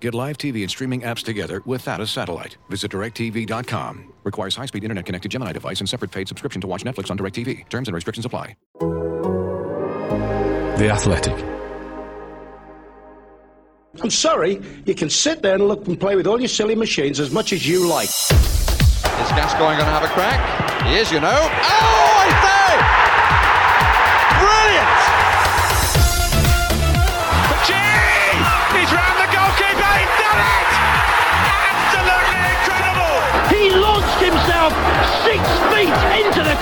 Get live TV and streaming apps together without a satellite. Visit directv.com. Requires high speed internet connected Gemini device and separate paid subscription to watch Netflix on DirecTV. Terms and restrictions apply. The Athletic. I'm sorry, you can sit there and look and play with all your silly machines as much as you like. Is Gascoigne going to have a crack? He is, you know. Oh, I say!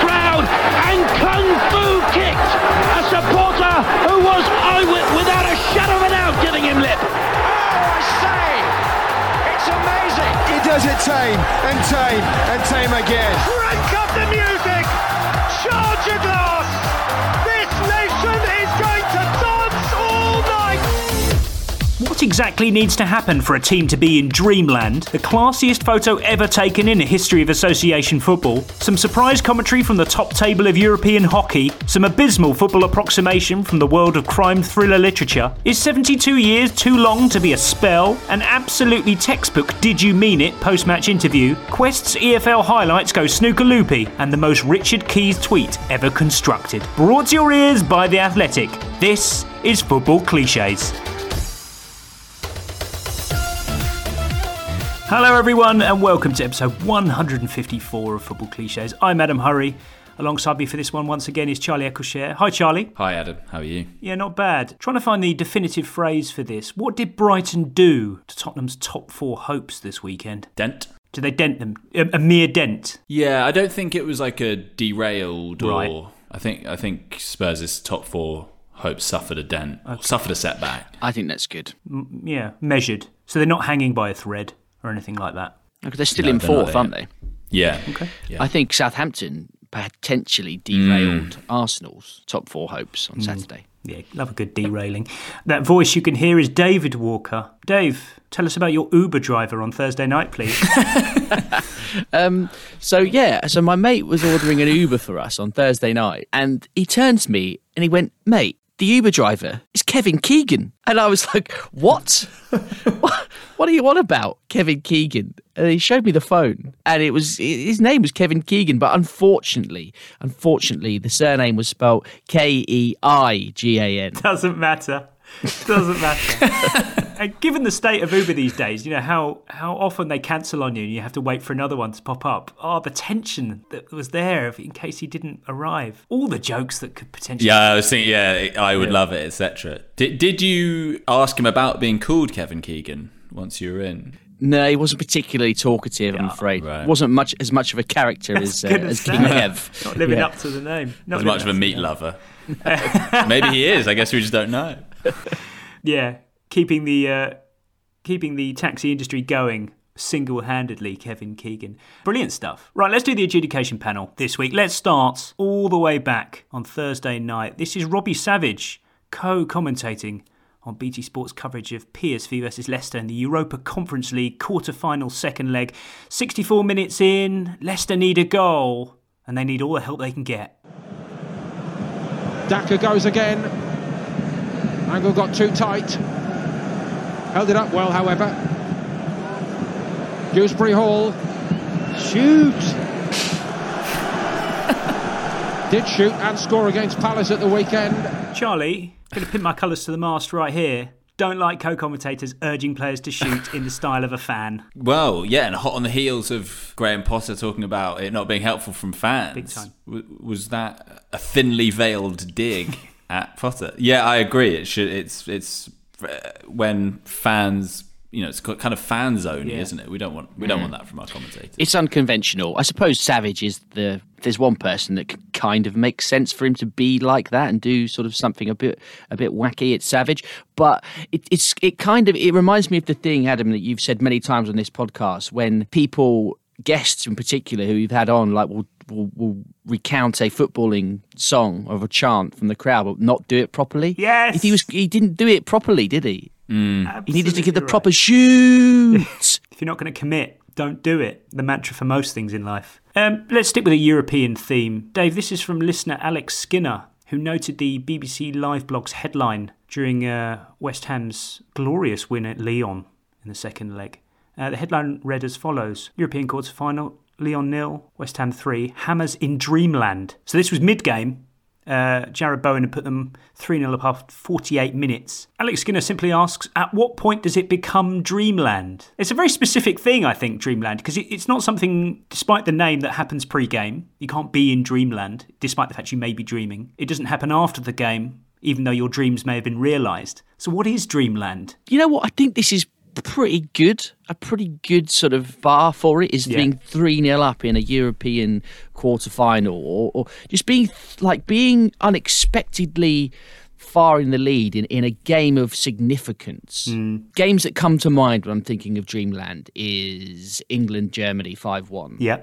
Crowd and kung fu kicked a supporter who was eyewit- without a shadow of a doubt giving him lip. Oh, I say! It's amazing! He does it tame and tame and tame again. Crank up the music! Charge your glass! What exactly needs to happen for a team to be in dreamland? The classiest photo ever taken in the history of association football, some surprise commentary from the top table of European hockey, some abysmal football approximation from the world of crime thriller literature. Is 72 years too long to be a spell? An absolutely textbook did you mean it post match interview, Quest's EFL highlights go snooker loopy, and the most Richard Keys tweet ever constructed. Brought to your ears by The Athletic. This is Football Cliches. Hello, everyone, and welcome to episode 154 of Football Cliches. I'm Adam Hurrey. Alongside me for this one, once again, is Charlie Eccleshare. Hi, Charlie. Hi, Adam. How are you? Yeah, not bad. Trying to find the definitive phrase for this. What did Brighton do to Tottenham's top four hopes this weekend? Dent? Did they dent them? A, a mere dent? Yeah, I don't think it was like a derailed Right. or. I think I think Spurs' top four hopes suffered a dent, or suffered a setback. I think that's good. M- yeah, measured. So they're not hanging by a thread or anything like that. Because they're still No, in they're fourth, aren't they? Yeah. Okay. Yeah. I think Southampton potentially derailed Arsenal's top four hopes on Saturday. Yeah, love a good derailing. That voice you can hear is David Walker. Dave, tell us about your Uber driver on Thursday night, please. Um, so yeah, so my mate was ordering an Uber for us on Thursday night, and he turned to me and he went, "Mate, the Uber driver is Kevin Keegan," and I was like, "What? what? What are you on about, Kevin Keegan?" And he showed me the phone, and it was his name was Kevin Keegan, but unfortunately, unfortunately, the surname was spelled K E I G A N. Doesn't matter. Doesn't matter. and given the state of Uber these days, you know how how often they cancel on you and you have to wait for another one to pop up. Oh, the tension that was there in case he didn't arrive. All the jokes that could potentially. Yeah, I was thinking. Yeah, I would Yeah. love it, etc. Did Did you ask him about being called Kevin Keegan once you were in? No, he wasn't particularly talkative. I'm afraid. right. wasn't much as much of a character as, uh, Gonna as say, King Kev. Not living Yeah. up to the name. Not As much of a meat lover. Maybe he is. I guess we just don't know. Yeah, keeping the uh, keeping the taxi industry going single-handedly, Kevin Keegan. Brilliant stuff. Right, let's do the adjudication panel this week. Let's start all the way back on Thursday night. This is Robbie Savage co-commentating on BT Sports coverage of PSV versus Leicester in the Europa Conference League quarter-final second leg. 64 minutes in, Leicester need a goal, and they need all the help they can get. Daka goes again. Angle got too tight. Held it up well, however. Dewsbury Hall. Shoot! Did shoot and score against Palace at the weekend. Charlie, going to pin my colours to the mast right here. Don't like co-commentators urging players to shoot in the style of a fan. Well, yeah, and hot on the heels of Graham Potter talking about it not being helpful from fans. Big time. W- was that a thinly veiled dig at Potter? Yeah, I agree. It should. It's it's when fans. You know, it's kind of fan zone, Yeah. isn't it? We don't want we don't Mm. want that from our commentators. It's unconventional. I suppose Savage is the. There's one person that can kind of makes sense for him to be like that and do sort of something a bit a bit wacky. It's Savage, but it, it's it kind of it reminds me of the thing, Adam, that you've said many times on this podcast when people guests in particular who you've had on like will will, will recount a footballing song or a chant from the crowd, but not do it properly. Yes. If he was, he didn't do it properly, did he? Mm. He needed to give the Absolutely proper shoot. If you're not going to commit, don't do it. The mantra for most things in life. Um, let's stick with a European theme. Dave, this is from listener Alex Skinner, who noted the BBC Live blog's headline during uh, West Ham's glorious win at Lyon in the second leg. Uh, the headline read as follows European quarter final, Lyon nil, West Ham 3, Hammers in Dreamland. So this was mid game. Uh, Jarrod Bowen had put them 3 0 up after 48 minutes. Alex Skinner simply asks, At what point does it become Dreamland? It's a very specific thing, I think, Dreamland, because it, it's not something, despite the name, that happens pre game. You can't be in Dreamland, despite the fact you may be dreaming. It doesn't happen after the game, even though your dreams may have been realised. So, what is Dreamland? You know what? I think this is pretty good. A pretty good sort of bar for it is Yeah. being 3 0 up in a European quarter final or, or just being like being unexpectedly far in the lead in, in a game of significance. Hmm. Games that come to mind when I'm thinking of Dreamland is England Germany 5 1. Yeah.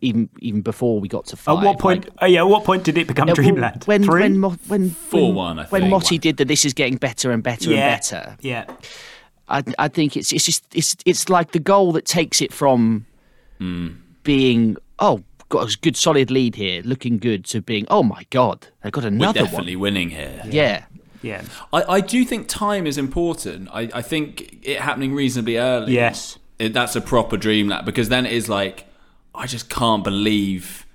Even even before we got to 5. At what point? oh, yeah, at what point did it become Yeah, Dreamland? When Three? when Mo- when when, 4-1, I when. Motty did that, this is getting better and better yeah, and better. Yeah. I, I think it's it's just it's it's like the goal that takes it from being oh got a good solid lead here, looking good, to being oh my god, they got We're another definitely winning here. one. Yeah, Yeah. I, I do think time is important. I, I think it happening reasonably early. Yes. It, that's a proper dreamland because then it is like, I just can't believe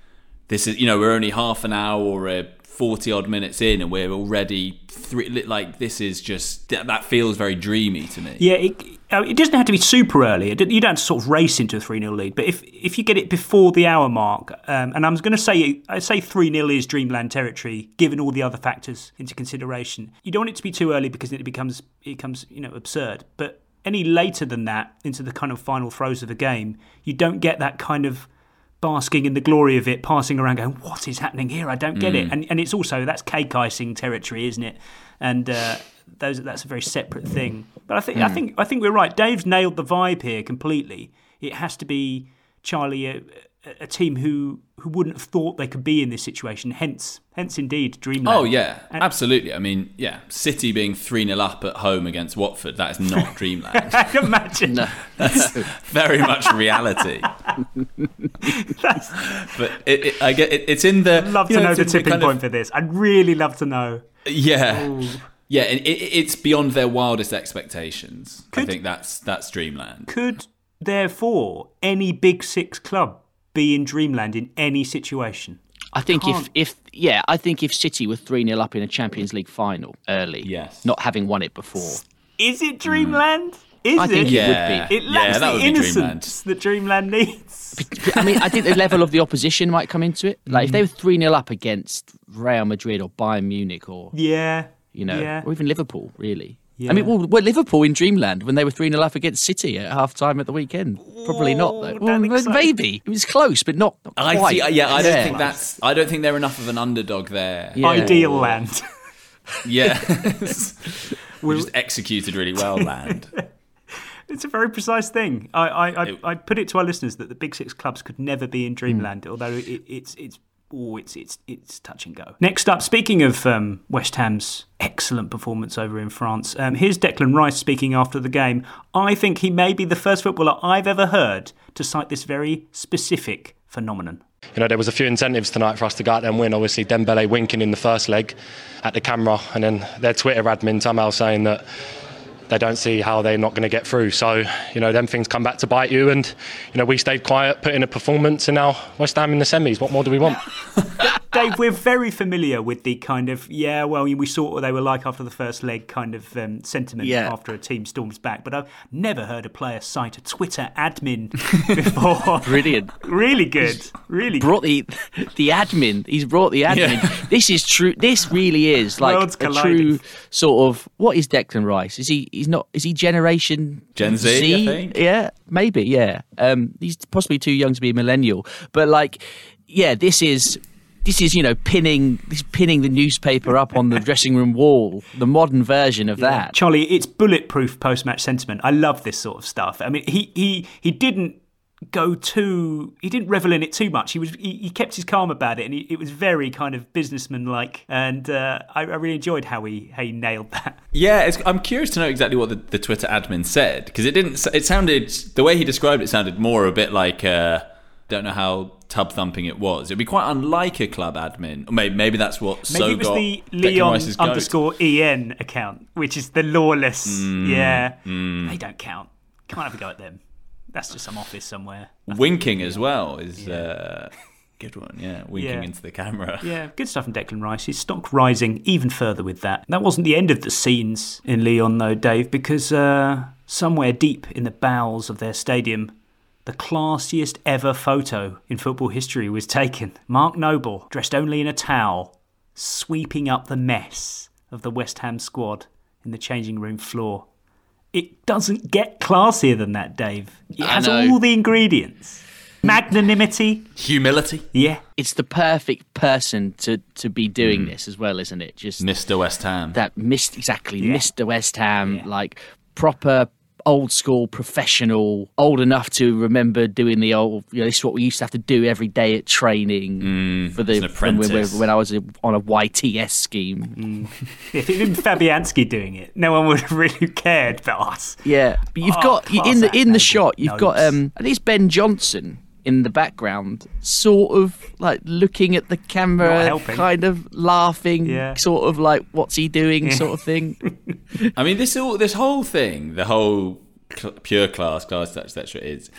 this is, you know, we're only half an hour or uh, 40 odd minutes in and we're already three, like, this is just, that, feels very dreamy to me. Yeah, it, it doesn't have to be super early. You don't have to sort of race into a 3 0 lead. But if, if you get it before the hour mark, um, and I'm going to say I say 3 0 is dreamland territory, given all the other factors into consideration. You don't want it to be too early because it becomes it becomes you know absurd. But any later than that, into the kind of final throes of the game, you don't get that kind of basking in the glory of it, passing around, going, "What is happening here? I don't get it." Mm. And and it's also that's cake icing territory, isn't it? And uh, those that's a very separate thing. But I think I mm. think I think we're right. Dave's nailed the vibe here completely. It has to be Charlie, a, a team who who wouldn't have thought they could be in this situation. Hence, hence indeed, Dreamland. Oh, yeah, And- absolutely. I mean, yeah, City being 3 0 up at home against Watford, that is not dreamland. I can imagine. That's very much reality. but it, it, I get it, it's in the. I'd Love to know it's the tipping kind of- point for this. I'd really love to know. Yeah, yeah, and it, it- it's beyond their wildest expectations. I think that's that's dreamland. Could therefore any Big Six club be in Dreamland in any situation? I think if Can't. if yeah, I think if City were three 0 up in a Champions League final early, Yes. not having won it before, Is it Dreamland? Mm. Is I it? think it would be. It lacks Yeah, that the would be innocence that Dreamland needs. I mean, I think the level of the opposition might come into it. Like if they mm. were three 0 up against Real Madrid or Bayern Munich or Yeah. you know, Yeah. or even Liverpool, really. Yeah. I mean, well, were Liverpool in Dreamland when they were 3 0 up against City at half time at the weekend? Probably not, though. don't Well, maybe. It was close, but not, not I quite. see, uh, yeah, I don't Yeah. think that's. I don't think they're enough of an underdog there. Yeah. Ideal land. Yeah, we just executed really well, land. It's a very precise thing. I, I, I, It- I put it to our listeners that the Big Six clubs could never be in hmm. Dreamland, although it, it's it's oh, it's it's it's touch and go. Next up, speaking of um, West Ham's excellent performance over in France, um, here's Declan Rice speaking after the game. I think he may be the first footballer I've ever heard to cite this very specific phenomenon. You know, there was a few incentives tonight for us to go out and win. Obviously, Dembele winking in the first leg at the camera, and then their Twitter admin somehow saying that they don't see how they're not going to get through. So, you know, them things come back to bite you. And, you know, we stayed quiet, put in a performance, and now West Ham in the semis. What more do we want? Dave, we're very familiar with the kind of yeah, well, we saw what they were like after the first leg kind of um, sentiment Yeah. after a team storms back. But I've never heard a player cite a Twitter admin before. Brilliant. really good, really good. Brought the the admin. He's brought the admin. This is true. This really is like Worlds a colliding. true sort of. What is Declan Rice? Is he? He's not. Is he generation Gen Z, I think. Yeah, maybe. Yeah. Um, he's possibly too young to be a millennial, but like, yeah, this is. This is, you know, pinning this pinning the newspaper up on the dressing room wall, the modern version of that. Charlie, it's bulletproof post-match sentiment. I love this sort of stuff. I mean, he he he didn't go too. He didn't revel in it too much. He was he, he kept his calm about it, and he, it was very kind of businessman like. And uh, I, I really enjoyed how he how he nailed that. Yeah, it's, I'm curious to know exactly what the, the Twitter admin said because it didn't. It sounded the way he described it sounded more a bit like. Uh, don't know how tub thumping it was. It'd be quite unlike a club admin. Maybe, maybe that's what Maybe so it was the Lyon underscore en account, which is the lawless. Mm, yeah, mm. they don't count. Can't have a go at them. That's just some office somewhere. Winking as well is uh, good one. Yeah, winking Yeah. into the camera. Yeah, good stuff from Declan Rice. His stock rising even further with that. That wasn't the end of the scenes in Lyon, though, Dave, because uh, somewhere deep in the bowels of their stadium, the classiest ever photo in football history was taken. Mark Noble, dressed only in a towel, sweeping up the mess of the West Ham squad in the changing room floor. It doesn't get classier than that, Dave. It has all the ingredients. Magnanimity. Humility. Yeah. It's the perfect person to, to be doing Mm. this as well, isn't it? Just Mr. West Ham. that missed exactly Yeah. Mr. West Ham, like proper old school professional, old enough to remember doing the old. You know, this is what we used to have to do every day at training for the Mm, an when, when, apprentice. when I was on a YTS scheme. If it had been Fabianski doing it, no one would have really cared about us. Yeah, but you've Oh, got in the in the shot. You've got Notes. um, at least Ben Johnson in the background, sort of like looking at the camera, helping. kind of laughing, Yeah. sort of like what's he doing, sort of thing. I mean, this all this whole thing, the whole cl- pure class, class, etc. Is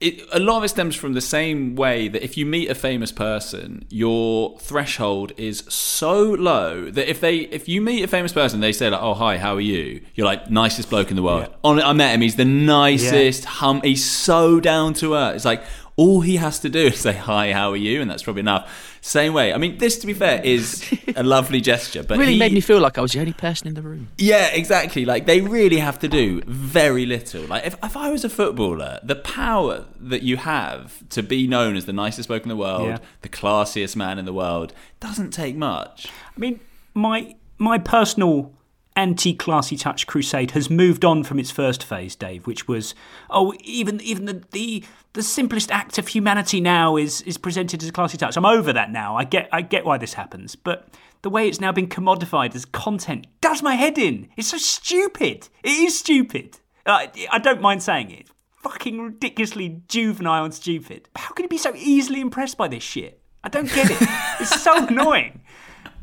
it, a lot of it stems from the same way that if you meet a famous person, your threshold is so low that if they if you meet a famous person, they say like, "Oh hi, how are you?" You're like nicest bloke in the world. On I met him. He's the nicest. Hum. He's so down to earth. It's like all he has to do is say hi, how are you, and that's probably enough. Same way. I mean, this to be fair is a lovely gesture, but really he, made me feel like I was the only person in the room. yeah, exactly. Like they really have to do very little. Like if, if I was a footballer, the power that you have to be known as the nicest bloke in the world, Yeah. the classiest man in the world, doesn't take much. I mean, my my personal anti-classy touch crusade has moved on from its first phase, Dave, which was oh, even even the the, the simplest act of humanity now is is presented as a classy touch. I'm over that now. I get I get why this happens, but the way it's now been commodified as content does my head in. It's so stupid. It is stupid. I, I don't mind saying it. Fucking ridiculously juvenile and stupid. How can you be so easily impressed by this shit? I don't get it. It's so annoying.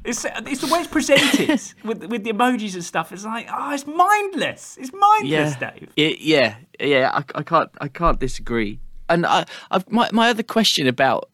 It's, it's the way it's presented with with the emojis and stuff. It's like, oh, it's mindless. It's mindless, yeah, Dave. It- yeah, yeah. I, I can't, I can't disagree. And I, I've, my my other question about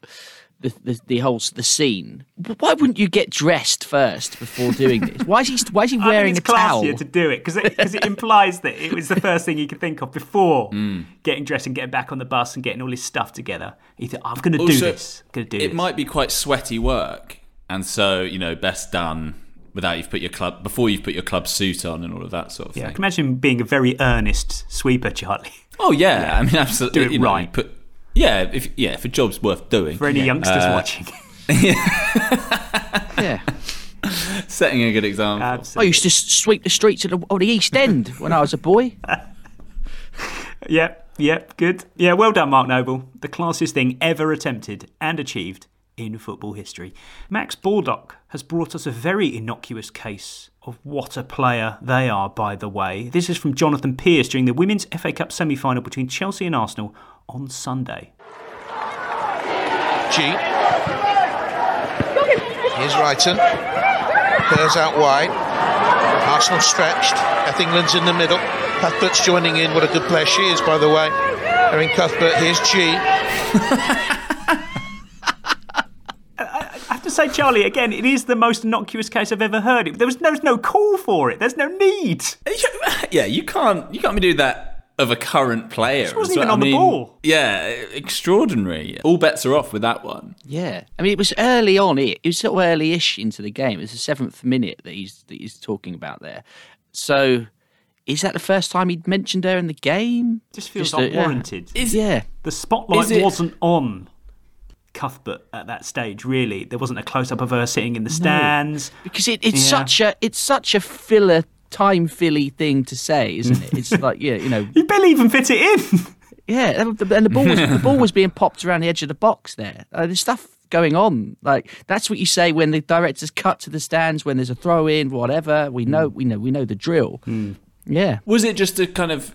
the, the the whole the scene. Why wouldn't you get dressed first before doing this? Why is he Why is he I wearing think a it's towel? to do it because it, 'cause it implies that it was the first thing he could think of before Hmm. getting dressed and getting back on the bus and getting all his stuff together. He thought, I'm going to do Also, this. Going to do It this. might be quite sweaty work, and so you know, best done without you've put your club before you've put your club suit on and all of that sort of thing. yeah, I can imagine being a very earnest sweeper, Charlie. Oh yeah, I mean absolutely. Do it you know, right. put, yeah, if yeah, if a job's worth doing. For any youngsters Uh, watching. yeah. setting a good example. I used to sweep the streets of the, of the East End when I was a boy. Yep, yep, good. Yeah, well done, Mark Noble. The classiest thing ever attempted and achieved in football history. Max Baldock has brought us a very innocuous case of what a player they are, by the way. This is from Jonathan Pearce during the Women's FA Cup semi final between Chelsea and Arsenal on Sunday. G. Here's Reiten. Pairs out wide. Arsenal stretched. Ethingland's in the middle. Cuthbert's joining in. What a good player she is, by the way. Erin Cuthbert. Here's G. I have to say, Charlie, again, it is the most innocuous case I've ever heard. There was, there was no call for it. There's no need. Yeah, you can't you can't be doing that of a current player. She wasn't as well. even I on the mean, ball. Yeah, extraordinary. All bets are off with that one. Yeah, I mean it was early on. It, it was sort of early-ish into the game. It's the seventh minute that he's that he's talking about there. So, is that the first time he'd mentioned her in the game? Just feels a- yeah. unwarranted. yeah, The spotlight Is it- wasn't on Cuthbert at that stage. Really, there wasn't a close up of her sitting in the stands because it, it's Yeah. such a it's such a filler time filly thing to say, isn't it? It's like yeah, you know, You barely even fit it in. Yeah, and the, ball was the ball was being popped around the edge of the box. There, uh, there's stuff going on. Like that's what you say when the directors cut to the stands when there's a throw in, whatever. We know, we know, we know the drill. Yeah. Was it just a kind of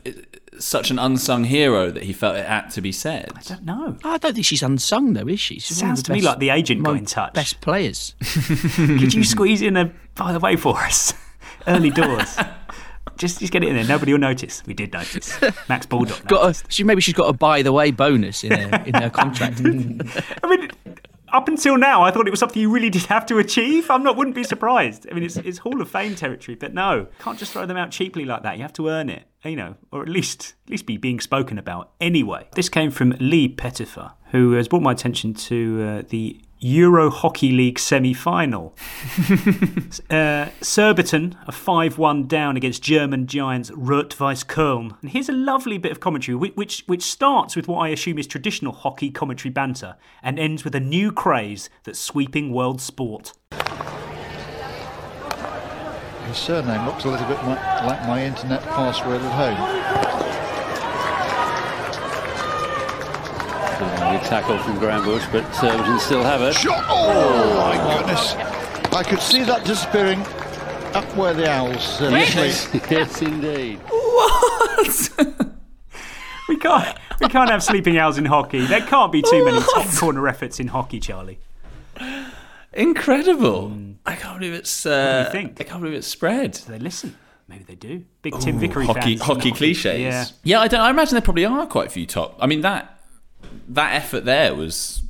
such an unsung hero that he felt it had to be said? I don't know. I don't think she's unsung though, is she? She's Sounds the to me like the agent got in touch. Best players. Could you squeeze in a by the way for us? Early doors. just just get it in there. Nobody will notice. We did notice. Max Bulldog. got a, she maybe she's got a by the way bonus in her in her contract. I mean, up until now, I thought it was something you really did have to achieve. I'm not. Wouldn't be surprised. I mean, it's, it's Hall of Fame territory, but no, can't just throw them out cheaply like that. You have to earn it, you know, or at least at least be being spoken about anyway. This came from Lee Pettifer, who has brought my attention to uh, the Euro Hockey League semi-final. uh, Surbiton are 5-1 down against German giants Rot-Weiss Köln. And here's a lovely bit of commentary, which, which, which starts with what I assume is traditional hockey commentary banter and ends with a new craze that's sweeping world sport. His surname looks a little bit like, like my internet password at home. Good tackle from Groundbush, but Surbiton still have it. Shot! Oh, my goodness. I could see that disappearing up where the owls uh, Yes, sleep. yes, indeed. What? we can't we can't have sleeping owls in hockey. There can't be too many top corner efforts in hockey, Charlie. Incredible! I can't believe it's. Uh, What do you think? I can't believe it's spread. They listen. Maybe they do. Big Tim Ooh, Vickery hockey, fans. hockey cliches. Yeah. yeah. I don't. I imagine there probably are quite a few top. I mean that that effort there was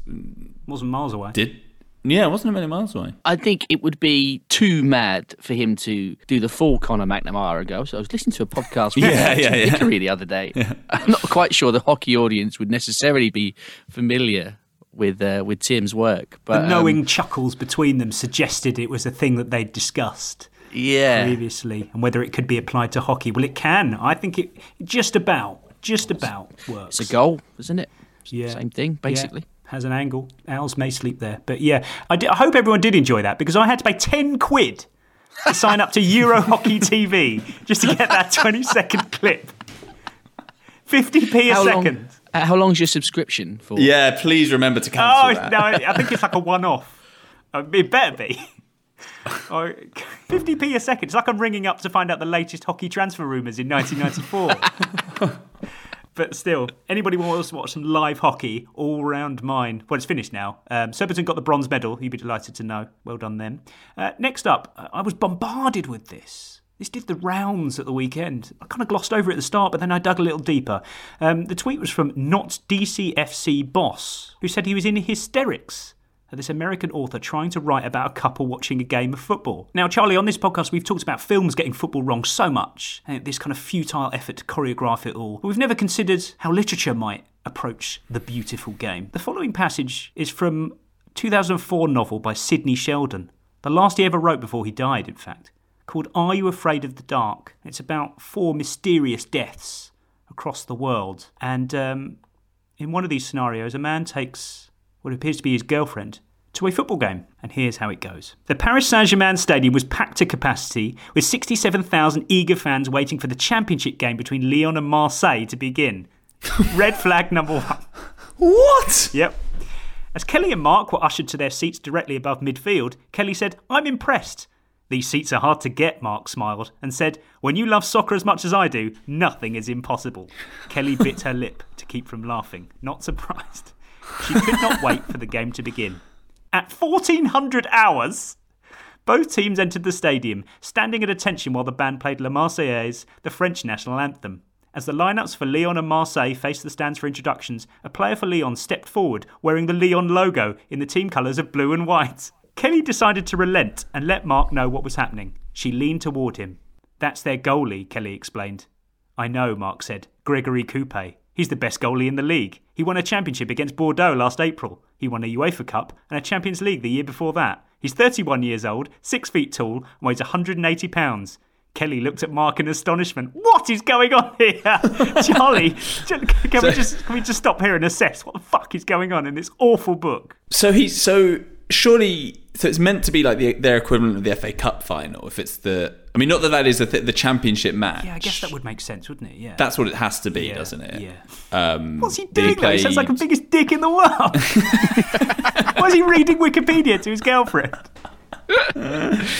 wasn't miles away. Did yeah, wasn't a million miles away. I think it would be too mad for him to do the full Conor McNamara and go. So I was listening to a podcast with Yeah, Tim yeah, yeah. Vickery the other day. I'm not quite sure the hockey audience would necessarily be familiar with uh, with Tim's work, but the knowing um, chuckles between them suggested it was a thing that they'd discussed yeah, previously, and whether it could be applied to hockey. Well, it can. I think it just about, just about works. it's a goal, isn't it? Yeah. Same thing, basically. Yeah, has an angle. Owls may sleep there, but yeah, I, di- I hope everyone did enjoy that because I had to pay ten quid to sign up to Euro Hockey TV just to get that twenty second clip. Fifty p a How long- second. Uh, how long's your subscription for? Yeah, please remember to Oh cancel that. no! I think it's like a one-off. Uh, It better be. Oh, 50p a second. It's like I'm ringing up to find out the latest hockey transfer rumours in 1994. but still, anybody wants to watch some live hockey, all round mine. Well, it's finished now. Um, Surbiton got the bronze medal. You'd be delighted to know. Well done, them. Uh, next up, I was bombarded with this. This did the rounds at the weekend. I kind of glossed over it at the start, but then I dug a little deeper. Um, the tweet was from Not DCFC Boss, who said he was in hysterics at this American author trying to write about a couple watching a game of football. Now, Charlie, on this podcast, we've talked about films getting football wrong so much, and this kind of futile effort to choreograph it all. But we've never considered how literature might approach the beautiful game. The following passage is from 2004 novel by Sidney Sheldon, the last he ever wrote before he died, in fact, called Are You Afraid of the Dark? It's about four mysterious deaths across the world. And um, in one of these scenarios, a man takes what appears to be his girlfriend to a football game. And here's how it goes. The Paris Saint Germain stadium was packed to capacity, with 67,000 eager fans waiting for the championship game between Lyon and Marseille to begin. Red flag number one. What? Yep. As Kelly and Mark were ushered to their seats directly above midfield, Kelly said, I'm impressed. These seats are hard to get, Mark smiled and said, When you love soccer as much as I do, nothing is impossible. Kelly bit her lip to keep from laughing, not surprised. She could not wait for the game to begin. At 1400 hours, both teams entered the stadium, standing at attention while the band played La Marseillaise, the French national anthem. As the lineups for Lyon and Marseille faced the stands for introductions, a player for Lyon stepped forward wearing the Lyon logo in the team colours of blue and white. Kelly decided to relent and let Mark know what was happening. She leaned toward him. That's their goalie, Kelly explained. I know, Mark said. Gregory Coupe. He's the best goalie in the league. He won a championship against Bordeaux last April. He won a UEFA Cup and a Champions League the year before that. He's 31 years old, 6 feet tall, and weighs 180 pounds. Kelly looked at Mark in astonishment. What is going on here? Charlie, can, we just, can we just stop here and assess what the fuck is going on in this awful book? So he so surely So it's meant to be like the, their equivalent of the FA Cup final. If it's the, I mean, not that that is the, th- the championship match. Yeah, I guess that would make sense, wouldn't it? Yeah. That's what it has to be, Yeah, doesn't it? yeah. Um, What's he they doing? though? He sounds like the biggest dick in the world. Why is he reading Wikipedia to his girlfriend?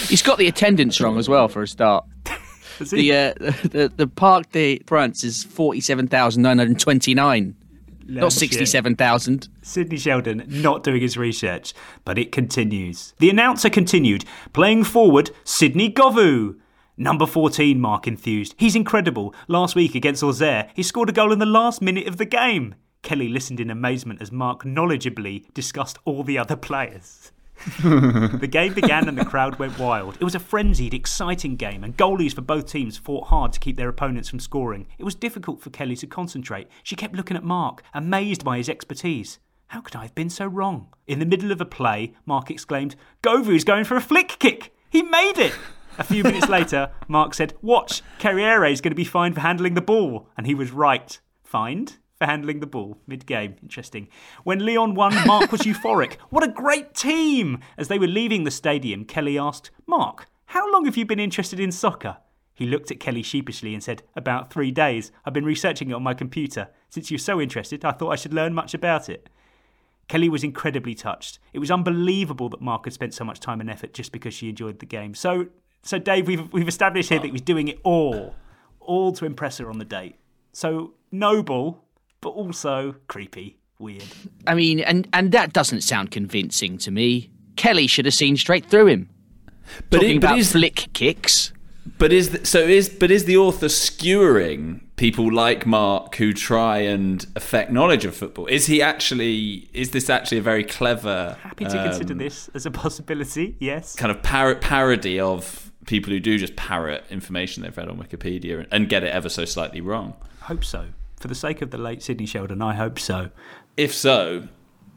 He's got the attendance wrong as well for a start. The, uh, the the Parc de France is forty seven thousand nine hundred twenty nine, not sixty seven thousand. Sidney Sheldon not doing his research, but it continues. The announcer continued, playing forward Sidney Govou. Number 14, Mark enthused. He's incredible. Last week against Auxerre, he scored a goal in the last minute of the game. Kelly listened in amazement as Mark knowledgeably discussed all the other players. the game began and the crowd went wild. It was a frenzied, exciting game, and goalies for both teams fought hard to keep their opponents from scoring. It was difficult for Kelly to concentrate. She kept looking at Mark, amazed by his expertise. How could I have been so wrong? In the middle of a play, Mark exclaimed, Govou's going for a flick kick! He made it! A few minutes later, Mark said, Watch, Carriere is going to be fined for handling the ball. And he was right. Fined? For handling the ball mid game. Interesting. When Lyon won, Mark was euphoric. What a great team! As they were leaving the stadium, Kelly asked, Mark, how long have you been interested in soccer? He looked at Kelly sheepishly and said, About three days. I've been researching it on my computer. Since you're so interested, I thought I should learn much about it. Kelly was incredibly touched. It was unbelievable that Mark had spent so much time and effort just because she enjoyed the game. So, so Dave, we've we've established here that he was doing it all, all to impress her on the date. So noble, but also creepy, weird. I mean, and and that doesn't sound convincing to me. Kelly should have seen straight through him. But Talking it- but about is- flick kicks. But is the, so is but is the author skewering people like Mark who try and affect knowledge of football? Is he actually? Is this actually a very clever? Happy to consider um, this as a possibility. Yes. kind of par- parody of people who do just parrot information they've read on Wikipedia and, and get it ever so slightly wrong. Hope so. For the sake of the late Sidney Sheldon, I hope so. If so,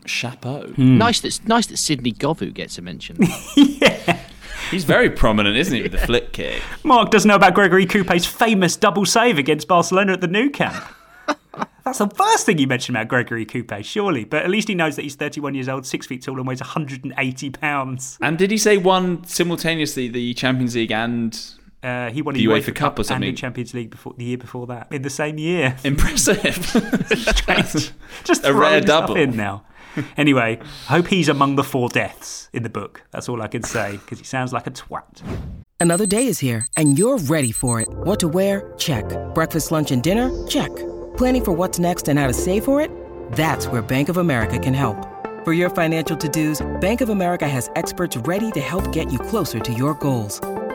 chapeau. Hmm. Nice that nice that Sidney Govou gets a mention. He's very prominent, isn't he, with the flick kick? Mark doesn't know about Gregory Coupe's famous double save against Barcelona at the Nou Camp. That's the first thing you mention about Gregory Coupe, surely. But at least he knows that he's 31 years old, six feet tall, and weighs 180 pounds. And did he say won simultaneously the Champions League and Uh, he won the a UEFA Cup or and something? the Champions League before the year before that, in the same year. Impressive. Strange. Just A rare double. in now. Anyway, I hope he's among the four deaths in the book. That's all I can say because he sounds like a twat. Another day is here, and you're ready for it. What to wear? Check. Breakfast, lunch, and dinner? Check. Planning for what's next and how to save for it? That's where Bank of America can help. For your financial to-dos, Bank of America has experts ready to help get you closer to your goals.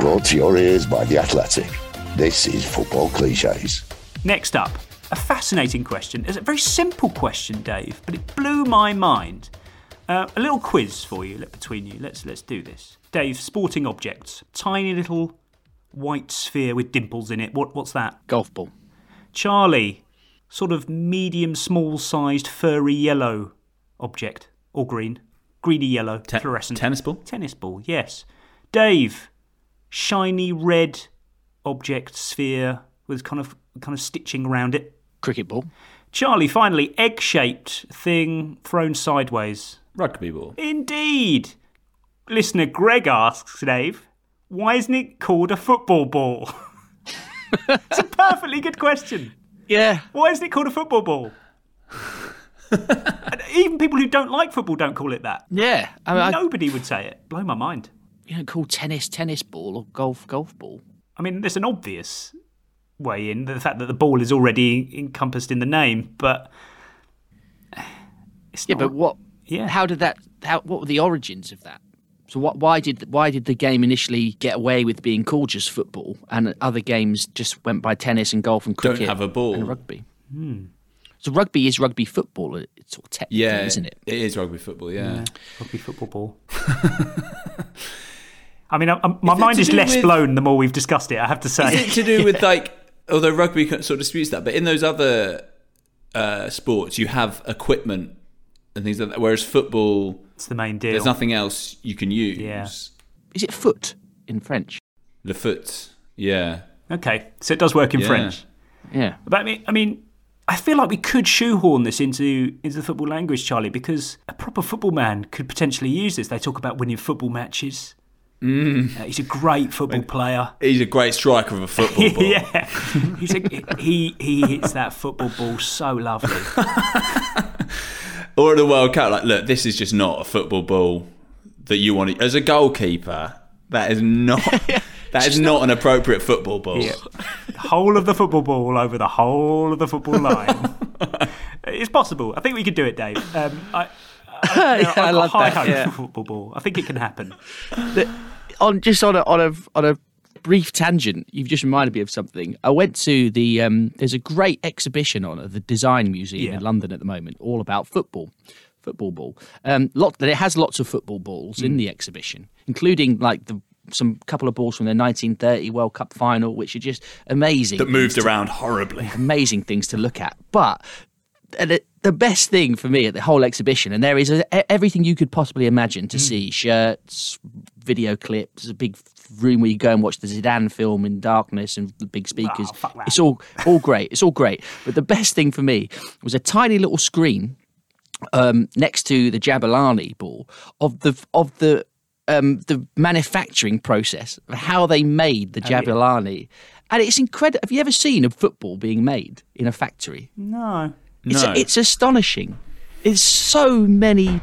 Brought to your ears by The Athletic. This is Football Cliches. Next up, a fascinating question. It's a very simple question, Dave, but it blew my mind. Uh, a little quiz for you between you. Let's let's do this. Dave, sporting objects. Tiny little white sphere with dimples in it. What what's that? Golf ball. Charlie, sort of medium small sized furry yellow object or green. Greeny yellow, fluorescent. tennis ball? Tennis ball, yes. Dave, shiny red object sphere with kind of kind of stitching around it. Cricket ball. Charlie, finally, egg shaped thing thrown sideways. Rugby ball. Indeed. Listener Greg asks Dave, why isn't it called a football ball? it's a perfectly good question. Yeah. Why isn't it called a football ball? And Even people who don't like football don't call it that. Yeah. I mean, I- Nobody would say it. Blow my mind. You don't call tennis tennis ball or golf golf ball. I mean, there's an obvious way in the fact that the ball is already encompassed in the name, but yeah, but what? Yeah. How did that? How? What were the origins of that? So what? Why did why did the game initially get away with being called just football, and other games just went by tennis and golf and cricket? Don't have a ball. and rugby? Hmm. So rugby is rugby football. It's sort of technically, Yeah, isn't it? It is rugby football. Yeah. Rugby football ball. I mean, I, I, my Is mind is less with- blown the more we've discussed it. I have to say. Is it to do with like, although rugby sort of disputes that, but in those other uh, sports, you have equipment and things like that. Whereas football, it's the main deal. There's nothing else you can use. Yeah. Is it foot in French? Le foot. Yeah. Okay, so it does work in Yeah. French. Yeah. But I mean, I mean, I feel like we could shoehorn this into into the football language, Charlie, because a proper football man could potentially use this. They talk about winning football matches. Mm. Uh, he's a great football player. He's a great striker of a football ball. yeah, he's a, he he hits that football ball so lovely. Or at the World Cup, like, look, this is just not a football ball that you want to. As a goalkeeper, that is not. That is not, an appropriate football ball. Yeah. Whole of the football ball over the whole of the football line. it's possible. I think we could do it, Dave. Um, I, I, you know, Yeah, I've I got love high that, hopes yeah. football ball. I think it can happen. The- on just on a on a on a brief tangent, you've just reminded me of something. I went to the um, there's a great exhibition on at the Design Museum in London at the moment, all about football, football ball. Um, lot it has lots of football balls in Mm. the exhibition, including like the some couple of balls from the 1930 World Cup final, which are just amazing. That moved to- around horribly. amazing things to look at. But and it, the best thing for me at the whole exhibition, and there is a, everything you could possibly imagine to see shirts, video clips, a big room where you go and watch the Zidane film in darkness and the big speakers. it's all all great. It's all great. But the best thing for me was a tiny little screen um, next to the Jabulani ball of the of the um, the manufacturing process of how they made the Oh, yeah. Jabulani. And it's incredible. Have you ever seen a football being made in a factory? No. It's, No. it's astonishing. There's so many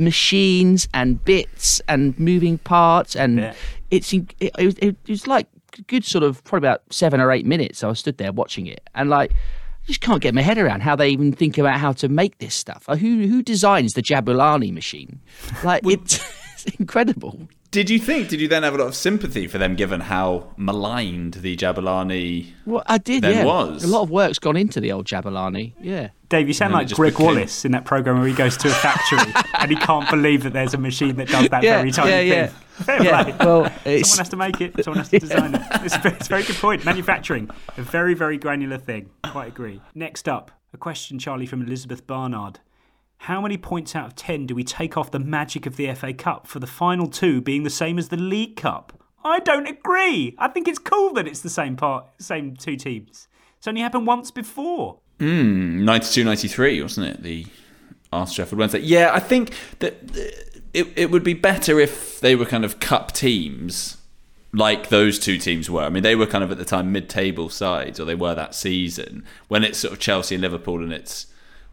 machines and bits and moving parts, and it's it, it, it was like good sort of probably about seven or eight minutes. I was stood there watching it, and like I just can't get my head around how they even think about how to make this stuff. Like, who who designs the Jabulani machine? Like it's, it's incredible. Did you think? Did you then have a lot of sympathy for them, given how maligned the Jabulani? Well, I did. Then yeah, was. a lot of work's gone into the old Jabulani. Yeah. Dave, you sound like it Greg became- Wallace in that program where he goes to a factory and he can't believe that there's a machine that does that Yeah, very tiny yeah, yeah. thing. Fair Yeah, play. well, someone has to make it. Someone has to design it. It's it's a very good point. Manufacturing, a very, very granular thing. Quite agree. Next up, a question, Charlie, from Elizabeth Barnard. How many points out of 10 do we take off the magic of the FA Cup for the final two being the same as the League Cup? I don't agree. I think it's cool that it's the same part, same two teams. It's only happened once before. Mm, 92 93, wasn't it? The Arsenal Sheffield Wednesday. Yeah, I think that uh, it, it would be better if they were kind of cup teams like those two teams were. I mean, they were kind of at the time mid table sides, or they were that season, when it's sort of Chelsea and Liverpool and it's,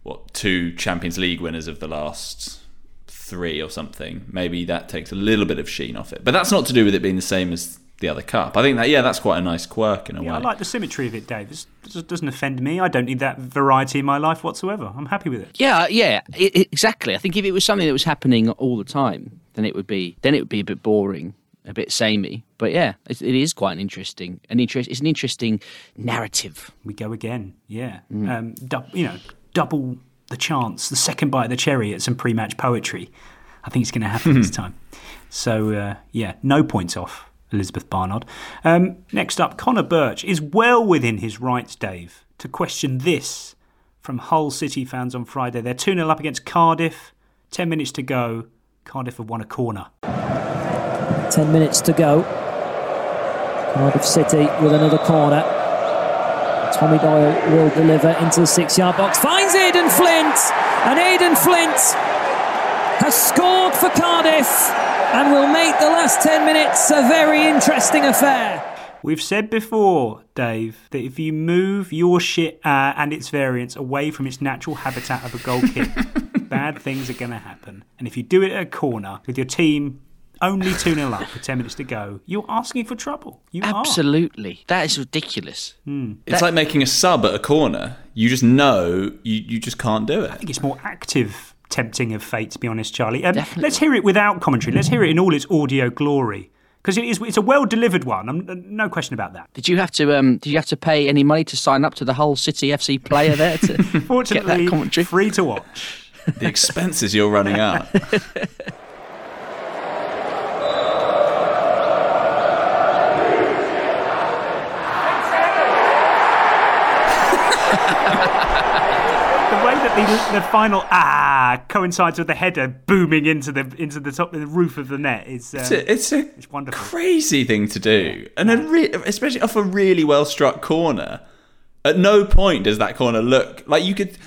what, two Champions League winners of the last three or something. Maybe that takes a little bit of sheen off it. But that's not to do with it being the same as the other cup. I think that, yeah, that's quite a nice quirk in a Yeah, way. I like the symmetry of it, Dave. This this doesn't offend me. I don't need that variety in my life whatsoever. I'm happy with it. Yeah, yeah, i i exactly. I think if it was something that was happening all the time, then it would be then it would be a bit boring, a bit samey. But yeah, it, it is quite an interesting, an interest. It's an interesting narrative. We go again. Yeah, Mm. um, dou- you know, double the chance, the second bite of the cherry at some pre-match poetry. I think it's going to happen this time. So uh, yeah, no points off Elizabeth Barnard. Um, next up, Connor Birch is well within his rights, Dave, to question this from Hull City fans on Friday. They're 2 0 up against Cardiff. 10 minutes to go. Cardiff have won a corner. 10 minutes to go. Cardiff City with another corner. Tommy Doyle will deliver into the six yard box. Finds Aden Flint. And Aden Flint has scored for Cardiff and will make the last 10 minutes a very interesting affair. We've said before, Dave, that if you move your shit uh, and its variants away from its natural habitat of a goal kick, bad things are going to happen. And if you do it at a corner with your team only 2 0 up with 10 minutes to go. You're asking for trouble. You are. Absolutely. That is ridiculous. It's like making a sub at a corner. You just know you, you just can't do it. I think it's more active tempting of fate, to be honest, Charlie. Um, let's hear it without commentary. Let's hear it in all its audio glory. Because it is, it's a well delivered one. Um, no question about that. Did you have to um, did you have to pay any money to sign up to the Hull City FC player there to get Fortunately, that commentary? free to watch. The expenses you're running out. the the, the final ah coincides with the header booming into the into the top of the roof of the net is um, It's a, it's a it's wonderful. crazy thing to do, and a re- especially off a really well struck corner. At no point does that corner look like you could.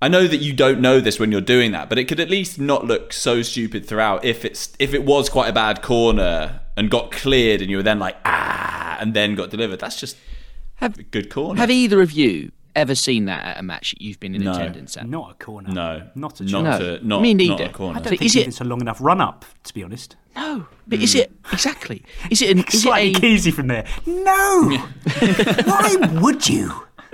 I know that you don't know this when you're doing that, but it could at least not look so stupid throughout. If it's if it was quite a bad corner and got cleared, and you were then like ah, and then got delivered. That's just Have- a good corner. Have either of you ever seen that at a match that you've been in No. attendance at? Not a corner. No, Not a not chance. a, not Me not neither. a corner. I don't So think is it- it's a long enough run up, to be honest. No, but is it exactly? Is it an is it Slightly a keysy from there. No! Why would you?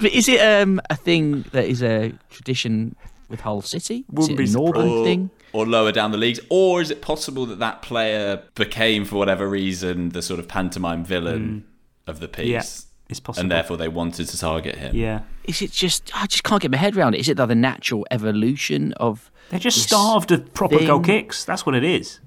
but is it um a thing that is a tradition with Hull City? Wouldn't is be it a northern or, thing? or lower down the leagues, or is it possible that that player became, for whatever reason, the sort of pantomime villain of the piece? Mm. Yeah, it's possible. and therefore they wanted to target him. Yeah. Is it just? I just can't get my head around it. Is it the natural evolution of? They're just this starved of proper goal kicks. That's what it is.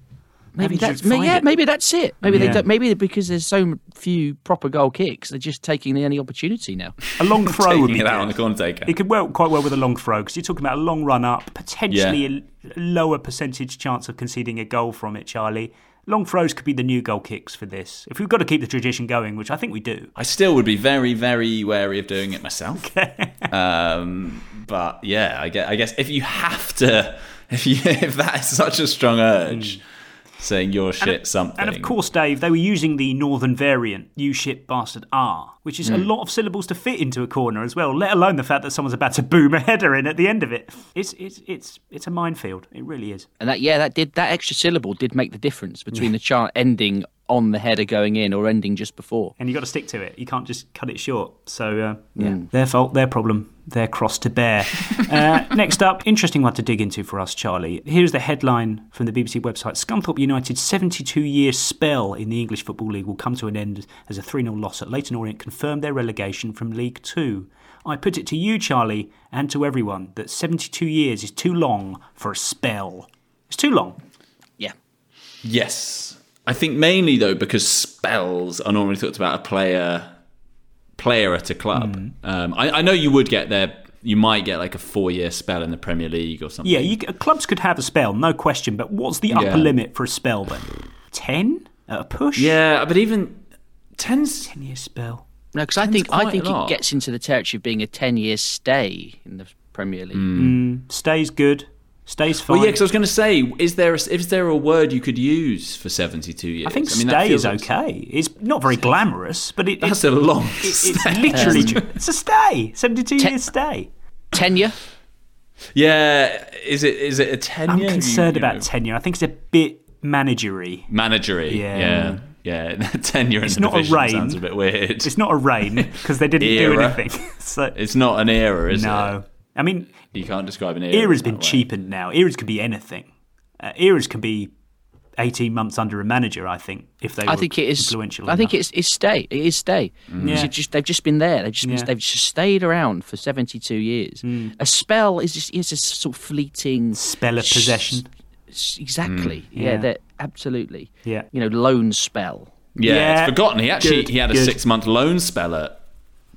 Maybe that's find yeah. it? Maybe that's it. Maybe they Yeah. don't, maybe because there's so few proper goal kicks, they're just taking any opportunity now. A long throw would be it out on the corner taker. It could work quite well with a long throw because you're talking about a long run up, potentially a a lower percentage chance of conceding a goal from it, Charlie. Long throws could be the new goal kicks for this. If we've got to keep the tradition going, which I think we do. I still would be very, very wary of doing it myself. um, but yeah, I guess, I guess if you have to, if you if that is such a strong urge, saying you're shit something. And of course, Dave, they were using the northern variant, you shit bastard R, which is a Mm. lot of syllables to fit into a corner as well, let alone the fact that someone's about to boom a header in at the end of it. It's it's it's it's a minefield. It really is. And that yeah, that did that extra syllable did make the difference between the chant ending on the header going in or ending just before. And you've got to stick to it. You can't just cut it short. So uh, yeah, Mm. their fault, their problem, their cross to bear. uh, next up, interesting one to dig into for us, Charlie. Here's the headline from the BBC website: Scunthorpe United's 72-year spell in the English Football League will come to an end as a 3-0 loss at Leyton Orient confirmed their relegation from League Two. I put it to you, Charlie, and to everyone that 72 years is too long for a spell. It's too long. Yeah. Yes. I think mainly though because spells are normally talked about a player player at a club. Mm. Um, I, I know you would get there. You might get like a four-year spell in the Premier League or something. Yeah, you, clubs could have a spell, no question. But what's the upper Yeah. limit for a spell then? Ten at a push? Yeah, but even ten's ten year spell. No, because I think I think it gets into the territory of being a ten year stay in the Premier League. Mm, stays good. Stays fine. Well, yeah, because I was going to say, is there a, is there a word you could use for seventy-two years? I think mean, stay is feels- okay. It's not very glamorous, but it, That's it, a long it- it's literally it's a stay. Seventy-two Ten- years stay. Tenure. Yeah, is it is it a tenure? I'm Have you- concerned you about know, tenure. I think it's a bit managery. managery. Yeah. Yeah, yeah. tenure It's in the not a reign. sounds a bit weird. It's not a reign because they didn't do anything. so It's not an era, is it? no, I mean? You can't describe an era. era's in been way. cheapened now. Eras could be anything. Uh, eras can be eighteen months under a manager. I think if they. I were think it is. influential. I think it's it's stay. It is stay. Mm. It's Yeah. just they've just been there. They've just been, Yeah. they've just stayed around for seventy two years. Mm. A spell is just is a sort of fleeting spell of possession. s- Exactly. Mm. Yeah. Yeah. That absolutely. Yeah. You know, loan spell. Yeah, Yeah, it's forgotten. He actually good, he had a good. six-month loan spell at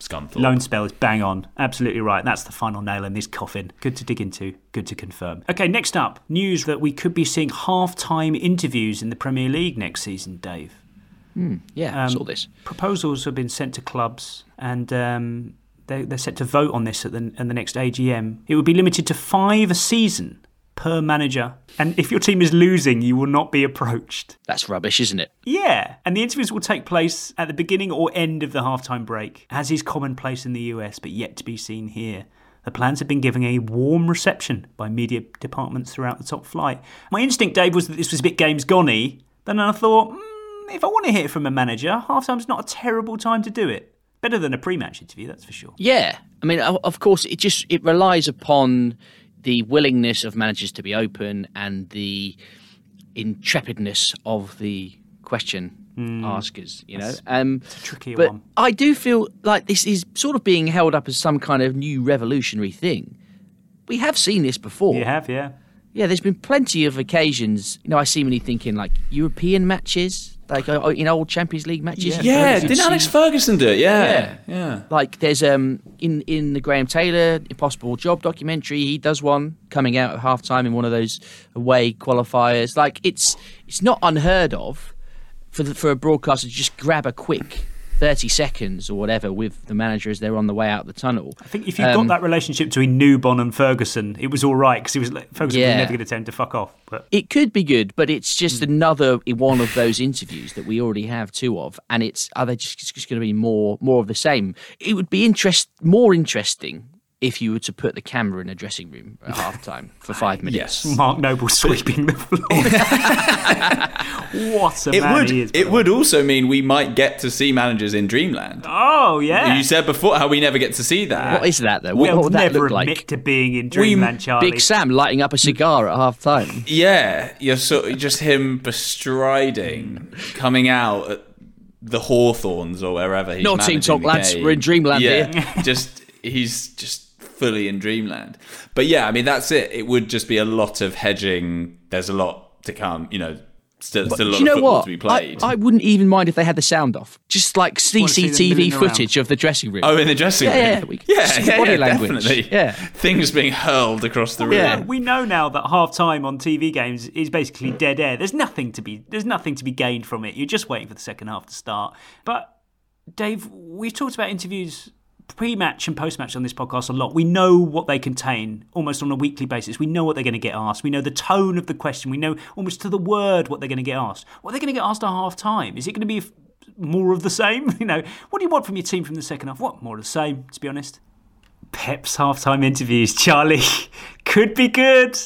Scunthorpe. Loan spell is bang on. Absolutely right. That's the final nail in this coffin. Good to dig into. Good to confirm. Okay, next up, news that we could be seeing half-time interviews in the Premier League next season, Dave. Hmm. Yeah, I Um, saw this. Proposals have been sent to clubs, and um, they, they're set to vote on this at the, at the next AGM. It would be limited to five a season per manager, and if your team is losing, you will not be approached. That's rubbish, isn't it? Yeah, and the interviews will take place at the beginning or end of the halftime break, as is commonplace in the US, but yet to be seen here. The plans had been given a warm reception by media departments throughout the top flight. My instinct, Dave, was that this was a bit games gonny. Then I thought, mm, if I want to hear from a manager, half time's not a terrible time to do it. Better than a pre-match interview, that's for sure. Yeah, I mean, of course, it just it relies upon the willingness of managers to be open and the intrepidness of the question askers. You know, um, a trickier but one. I do feel like this is sort of being held up as some kind of new revolutionary thing. We have seen this before. You have, yeah. Yeah, there's been plenty of occasions. You know, I see many thinking like European matches, like uh, in old Champions League matches. Yeah, yeah didn't Alex Ferguson do it? Yeah, yeah. Like there's um in in the Graham Taylor Impossible Job documentary, he does one coming out at half time in one of those away qualifiers. Like it's it's not unheard of for the, for a broadcaster to just grab a quick. 30 seconds or whatever with the manager as they're on the way out the tunnel. I think if you've Um, got that relationship between Newbon and Ferguson, it was all right because he was Ferguson Yeah. was never going to him to fuck off. But It could be good, but it's just another one of those interviews that we already have two of, and it's are they just, just going to be more more of the same? It would be interest more interesting if you were to put the camera in a dressing room at half time for five minutes. Mark Noble sweeping the floor. what a It man would. he is. It the would also mean we might get to see managers in Dreamland. Oh yeah. You said before how we never get to see that. What is that though? We'll What, what would that never look admit like? to being in Dreamland, Charlie. Big Sam lighting up a cigar at half time. Yeah, you're sort of just him bestriding, coming out at the Hawthorns or wherever he's Not Team Talk, lads. game. We're in Dreamland yeah, here. just he's just fully in Dreamland. But yeah, I mean that's it. It would just be a lot of hedging. There's a lot to come. You know, still, But still a lot do you of know football what? to be played. I, I wouldn't even mind if they had the sound off. Just like Wanna see them CCTV milling around. footage of the dressing room. Oh, in the dressing yeah, room. Yeah, we, yeah, yeah, body yeah, language. definitely. Yeah. things being hurled across the room. Yeah, we know now that half time on TV games is basically dead air. There's nothing to be there's nothing to be gained from it. You're just waiting for the second half to start. But Dave, we've talked about interviews pre-match and post-match on this podcast a lot. We know what they contain almost on a weekly basis. We know what they're going to get asked. We know the tone of the question. We know almost to the word what they're going to get asked. What they're they going to get asked at half time? Is it going to be more of the same? You know, what do you want from your team from the second half? What more of the same? To be honest. Pep's halftime interviews, Charlie, could be good.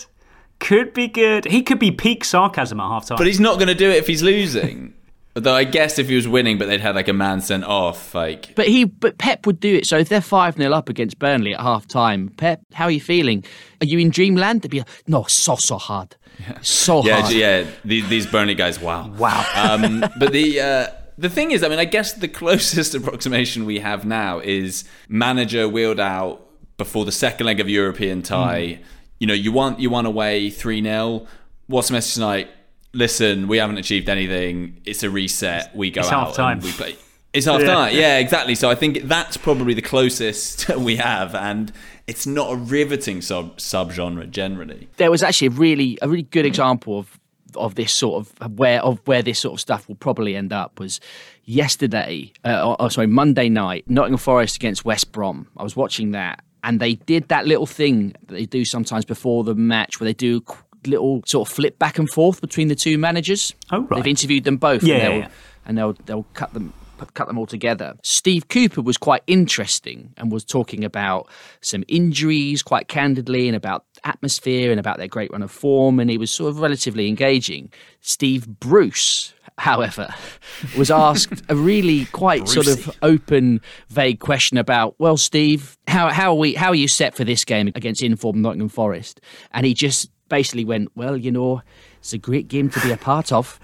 Could be good. He could be peak sarcasm at halftime. But he's not going to do it if he's losing. Although I guess if he was winning, but they'd had like a man sent off, like But he, but Pep would do it. So if they're five 0 up against Burnley at half time, Pep, how are you feeling? Are you in dreamland? They'd be like, no, so so hard, so yeah, hard. yeah. These, these Burnley guys, wow, wow. Um, but the uh, the thing is, I mean, I guess the closest approximation we have now is manager wheeled out before the second leg of European tie. Mm. You know, you want you want away three 0 What's the message tonight? Listen, we haven't achieved anything. It's a reset. We go It's out half-time. and we play. It's half Yeah. time. Yeah, exactly. So I think that's probably the closest we have, and it's not a riveting sub subgenre generally. there was actually a really a really good example of of this sort of where of where this sort of stuff will probably end up was yesterday uh, or, or sorry Monday night Nottingham Forest against West Brom I was watching that and they did that little thing that they do sometimes before the match where they do a qu- little sort of flip back and forth between the two managers oh right they've interviewed them both Yeah, and they'll, yeah. and they'll they'll cut them cut them all together. Steve Cooper was quite interesting and was talking about some injuries quite candidly and about atmosphere and about their great run of form and he was sort of relatively engaging. Steve Bruce However, was asked a really quite sort of open, vague question about, well, Steve, how how are we how are you set for this game against informed Nottingham Forest? And he just basically went, well, you know, it's a great game to be a part of,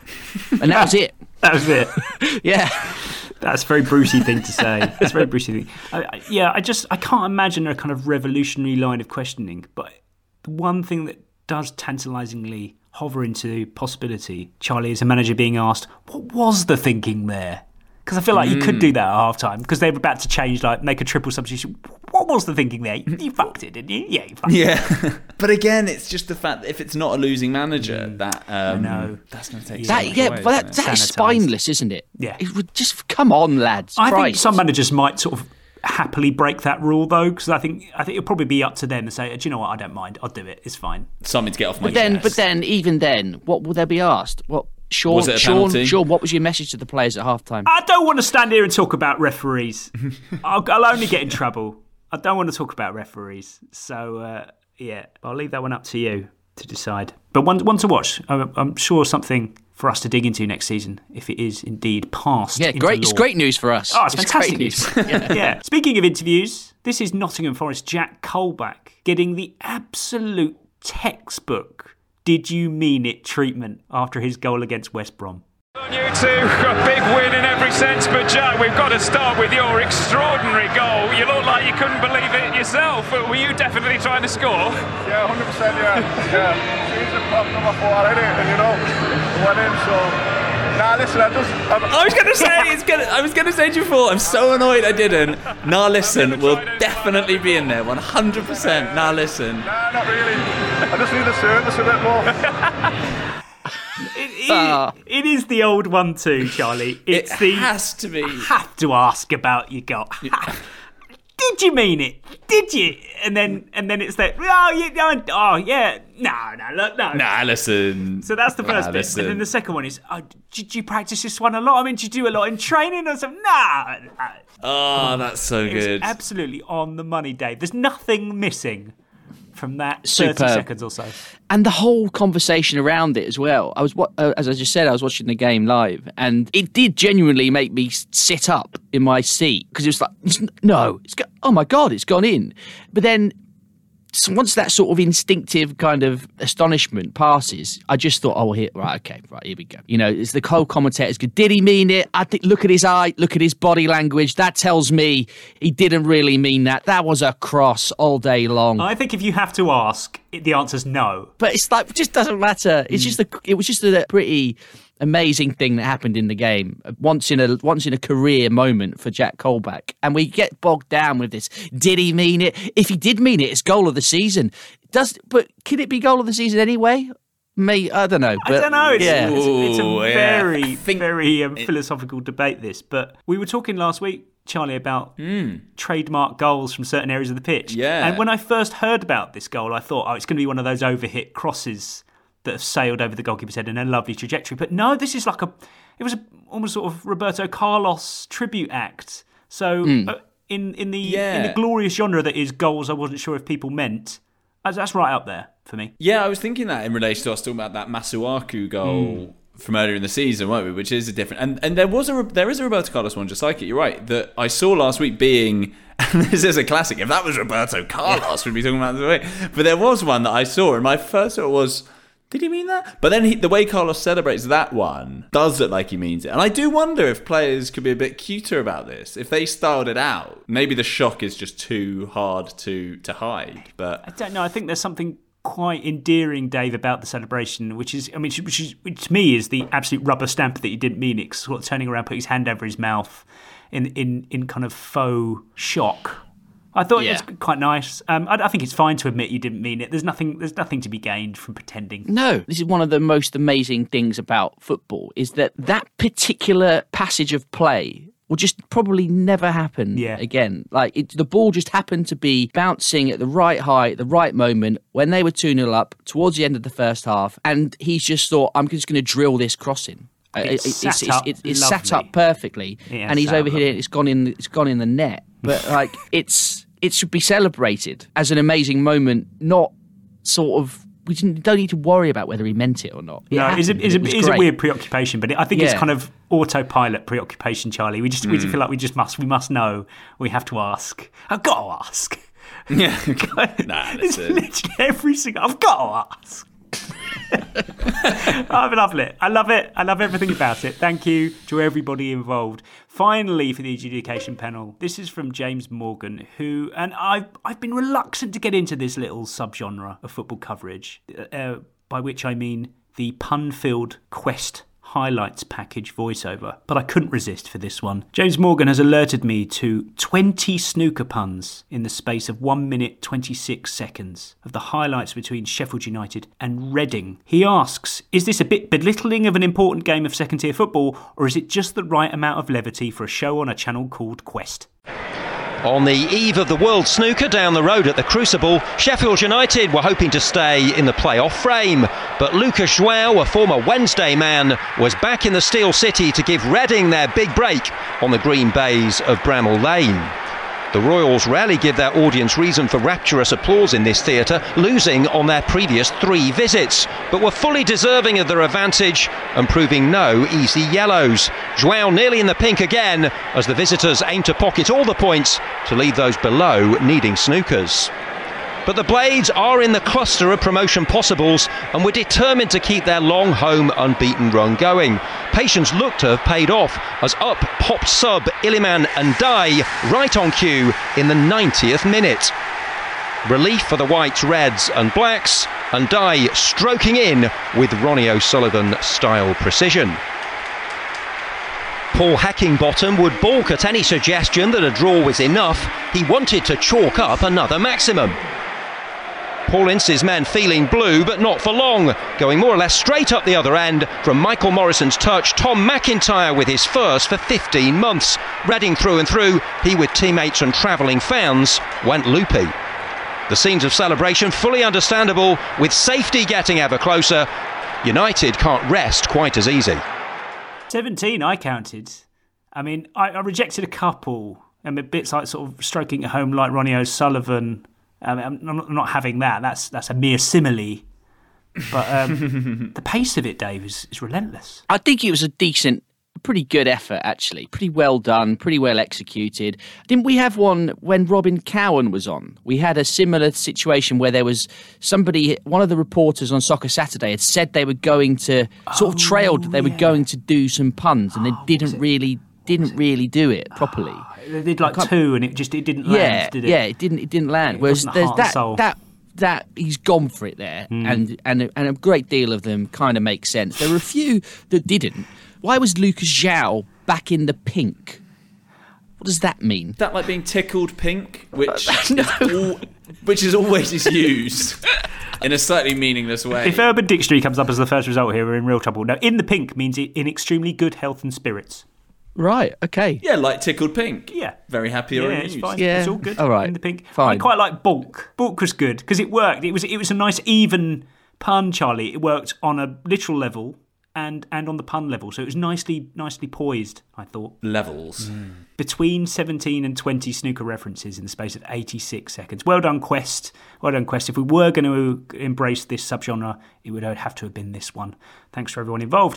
and that was it. That was it. yeah. That's a very Brucey thing to say. That's a very Brucey thing. I, I, yeah, I just I can't imagine a kind of revolutionary line of questioning. But the one thing that does tantalisingly hover into possibility, Charlie, is a manager being asked, "What was the thinking there?" Because I feel like you could Mm. do that at half time because they were about to change, like make a triple substitution. What was the thinking there? You, you fucked it, didn't you? Yeah, you fucked it. Yeah, but again, it's just the fact that if it's not a losing manager, that um, know. that's going to take so That much yeah, away, but that, isn't it? that is spineless, isn't it? Yeah. It would just come on, lads. I think some managers might sort of happily break that rule though, because I think I think it'll probably be up to them to say, do you know what? I don't mind. I'll do it. It's fine. something to get off my But then, chest. but then, even then, what will they be asked? What Sean? Was it a Sean, penalty? Sean, what was your message to the players at half time? I don't want to stand here and talk about referees. I'll, I'll only get in trouble. I don't want to talk about referees, so uh, yeah, I'll leave that one up to you to decide. But one, one to watch. I'm, I'm sure something for us to dig into next season if it is indeed passed. Yeah, into great. It's great news for us. Oh, it's, It's fantastic great news. news. yeah. yeah. Speaking of interviews, this is Nottingham Forest Jack Colback getting the absolute textbook "Did you mean it?" treatment after his goal against West Brom. You two, a big win in every sense, but Jack, we've got to start with your extraordinary goal. You look like you couldn't believe it yourself. But were you definitely trying to score? Yeah, 100%, yeah. Yeah. Seems to pop number four, innit? And you know, went in, so. Nah, listen, I just. I'm, I was gonna say it's gonna. I was gonna say to you before. I'm so annoyed I didn't. Nah, listen, we'll definitely be in there, 100. percent Nah, listen. Nah, not really. I just need the service a bit more. It, Ah. it is the old one too, Charlie. It's It the has to be. I have to ask about your goal. Did you mean it? Did you? And then and then it's like, Oh, you, oh, oh yeah. No, no, look, no. Nah, listen. So that's the first Nah, bit, listen. and then the second one is, oh, did you practice this one a lot? I mean, did you do a lot in training or something? Nah. Oh, that's so It good. absolutely on the money, Dave. There's nothing missing from that 30 Superb. seconds or so. and the whole conversation around it as well. I was, wa- uh, as I just said, I was watching the game live, and it did genuinely make me sit up in my seat because it was like, no, it's go- oh my god, it's gone in. But then s- once that sort of instinctive kind of astonishment passes, I just thought, oh, here, right, okay, right, here we go. You know, it's the co-commentators. go, did he mean it? I think, look at his eye, look at his body language. That tells me he didn't really mean that. That was a cross all day long. I think if you have to ask, it, the answer's no. But it's like it just doesn't matter. It's hmm. just a, it was just a pretty amazing thing that happened in the game. Once in a once in a career moment for Jack Colback, and we get bogged down with this. Did he mean it? If he did mean it, it's goal of the season. Does but can it be goal of the season anyway? Me, I don't know. But, I don't know. It's, yeah. it's, it's a Ooh, very, I think very um, philosophical debate. This, but we were talking last week, Charlie, about Hmm. trademark goals from certain areas of the pitch. Yeah. And when I first heard about this goal, I thought, oh, it's going to be one of those overhit crosses that have sailed over the goalkeeper's head in a lovely trajectory. But no, this is like a. It was a, almost sort of Roberto Carlos tribute act. So Hmm. uh, in in the in the glorious genre that is goals, I wasn't sure if people meant. That's, that's right up there for me. Yeah, I was thinking that in relation to us talking about that Masuaku goal from earlier in the season, weren't we? Which is a different, and and there was a there is a Roberto Carlos one just like it. You're right that I saw last week being. And this is a classic. If that was Roberto Carlos, we'd be talking about this way. But there was one that I saw, and my first thought was, did he mean that? But then he, the way Carlos celebrates that one does look like he means it. And I do wonder if players could be a bit cuter about this. If they styled it out, maybe the shock is just too hard to to hide. But I don't know. I think there's something quite endearing, Dave, about the celebration, which is, I mean, which, is, which to me is the absolute rubber stamp that he didn't mean it. Sort of turning around, putting his hand over his mouth in in in kind of faux shock. I thought Yeah. it's quite nice. Um, I, I think it's fine to admit you didn't mean it. There's nothing. There's nothing to be gained from pretending. No, this is one of the most amazing things about football is that that particular passage of play will just probably never happen Yeah. again. Like it, the ball just happened to be bouncing at the right height, at the right moment when they were 2 0 up towards the end of the first half. And he's just thought, I'm just going to drill this crossing. Uh, It's it- sat up it's, it's sat up perfectly, Yeah, and he's over here. It's gone in. It's gone in the net. But like, it's it should be celebrated as an amazing moment, not sort of. We don't need to worry about whether he meant it or not. It No, it's a, happened, it's, a, it it's a weird preoccupation, but I think it's kind of autopilot preoccupation, Charlie. We just we just Mm. feel like we just must we must know. We have to ask. I've got to ask. yeah, nah, It's listen. literally every single. I've got to ask. I love it. I love it. I love everything about it. Thank you to everybody involved. Finally, for the adjudication panel, this is from James Morgan, who and I've I've been reluctant to get into this little subgenre of football coverage, uh, by which I mean the pun-filled quest highlights package voiceover, but I couldn't resist for this one. James Morgan has alerted me to 20 snooker puns in the space of 1 minute 26 seconds of the highlights between Sheffield United and Reading. He asks, is this a bit belittling of an important game of second tier football, or is it just the right amount of levity for a show on a channel called Quest? On the eve of the World Snooker down the road at the Crucible, Sheffield United were hoping to stay in the playoff frame. But Lucas João, a former Wednesday man, was back in the Steel City to give Reading their big break on the green baize of Bramall Lane. The Royals rarely give their audience reason for rapturous applause in this theatre, losing on their previous three visits, but were fully deserving of their advantage and proving no easy yellows. João nearly in the pink again as the visitors aim to pocket all the points to leave those below needing snookers. But the Blades are in the cluster of promotion possibles and were determined to keep their long home unbeaten run going. Patience looked to have paid off as up popped sub Iliman Ndiaye right on cue in the 90th minute. Relief for the Whites, Reds and Blacks, and Ndiaye stroking in with Ronnie O'Sullivan style precision. Paul Heckingbottom would balk at any suggestion that a draw was enough. He wanted to chalk up another maximum. Paul Ince's men feeling blue, but not for long. Going more or less straight up the other end from Michael Morrison's touch, Tom McIntyre with his first for 15 months. Reading through and through, he with teammates and travelling fans went loopy. The scenes of celebration fully understandable, with safety getting ever closer. United can't rest quite as easy. 17 I counted. I mean, I, I rejected a couple. I mean, bits like sort of stroking at home like Ronnie O'Sullivan. Mean, I'm, not, I'm not having that. That's that's a mere simile. But um, the pace of it, Dave, is, is relentless. I think it was a decent, pretty good effort, actually. Pretty well done, pretty well executed. Didn't we have one when Robin Cowan was on? We had a similar situation where there was somebody, one of the reporters on Soccer Saturday had said they were going to, sort of trailed that they were going to do some puns and they didn't really didn't really do it properly. They did like two, and it just it didn't yeah, land, did it? yeah, it didn't. It didn't land. It Whereas wasn't there's heart that that that he's gone for it there, Mm. and and and a great deal of them kind of make sense. There were a few that didn't. Why was Lucas João back in the pink? What does that mean? That like being tickled pink, which is al- which is always is used in a slightly meaningless way. If Urban Dictionary comes up as the first result here, we're in real trouble. Now, in the pink means i- in extremely good health and spirits. Right. Okay. yeah, like tickled pink. Yeah. Very happy Yeah, or it's amused. fine. Yeah. It's all good. All right. In the pink. Fine. I quite like bulk. Bulk was good because it worked. It was it was a nice even pun, Charlie. It worked on a literal level and and on the pun level. So it was nicely nicely poised. I thought Levels. Mm. between 17 and 20 snooker references in the space of 86 seconds. Well done, Quest. Well done, Quest. If we were going to embrace this subgenre, it would have to have been this one. Thanks for everyone involved.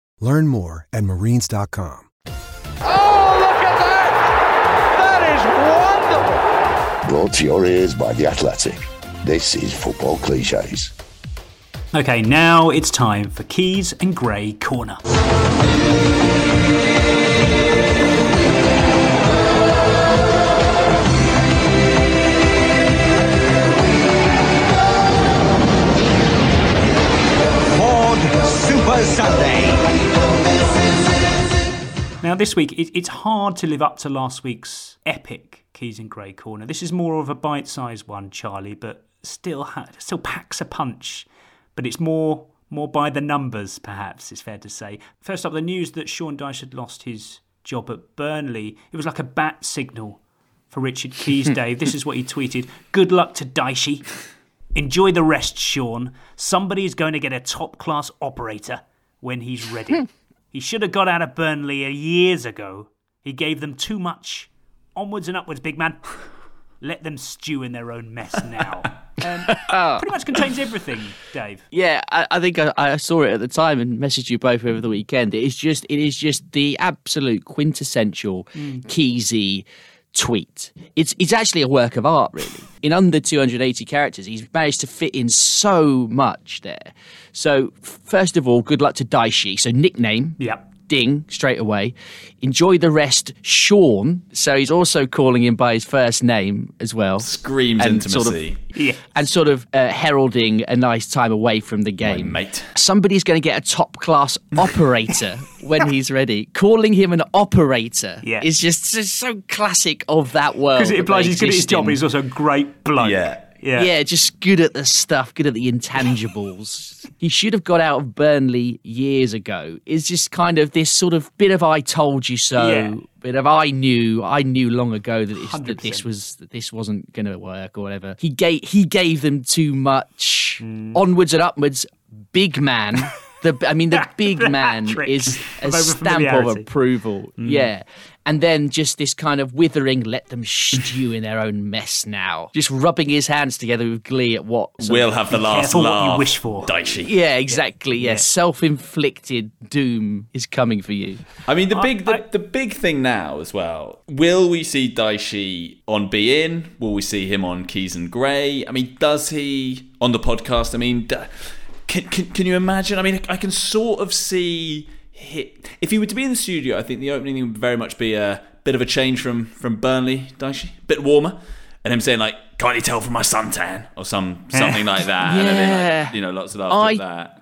Learn more at marines.com. Oh, look at that! That is wonderful! Brought to your ears by The Athletic. This is Football Cliches. Okay, now it's time for Keys and Gray Corner. Now, this week, it, it's hard to live up to last week's epic Keys in Gray Corner. This is more of a bite sized one, Charlie, but still, ha- still packs a punch. But it's more more by the numbers, perhaps, it's fair to say. First up, the news that Sean Dyche had lost his job at Burnley. It was like a bat signal for Richard Keys, Dave. This is what he tweeted Good luck to Dyche. Enjoy the rest, Sean. Somebody is going to get a top class operator when he's ready. he should have got out of Burnley years ago. He gave them too much. Onwards and upwards, big man. Let them stew in their own mess now. Um, pretty much contains everything, Dave. Yeah, I, I think I, I saw it at the time and messaged you both over the weekend. It is just, it is just the absolute quintessential Mm. Keysy tweet. It's it's actually a work of art, really. In under 280 characters, he's managed to fit in so much there. So, first of all, good luck to Dychey. So, nickname. Yep. Ding straight away. Enjoy the rest, Sean. So he's also calling him by his first name as well. Screams and Sort of, intimacy. Yeah. and sort of uh, heralding a nice time away from the game. mate. Somebody's going to get a top class operator when he's ready. Calling him an operator Yeah. is just, just so classic of that world. Because it implies he's good at his job, in. but he's also a great bloke. Yeah. Yeah. Yeah, just good at the stuff, good at the intangibles. he should have got out of Burnley years ago. It's just kind of this sort of bit of I told you so, Yeah. bit of I knew, I knew long ago that, this, that this was that this wasn't going to work or whatever. He gave he gave them too much. Hmm. Onwards and upwards, big man. The, I mean, the big man is a of stamp of approval. Mm. Yeah. And then just this kind of withering, let them stew in their own mess now. Just rubbing his hands together with glee at what. We'll of- have the last Careful what you wish for. Dychey. Yeah, exactly. Yeah, self-inflicted doom is coming for you. I mean, the big the, the big thing now as well. Will we see Dychey on beIN? Will we see him on Keys and Gray? I mean, does he on the podcast? I mean, d- can can, can you imagine? I mean, I can sort of see hi if he were to be in the studio. I think the opening would very much be a bit of a change from from Burnley Dychey, a bit warmer, and him saying like, "Can't you tell from my suntan?" or some something like that. Yeah. like, you know, lots of laughter I- at that.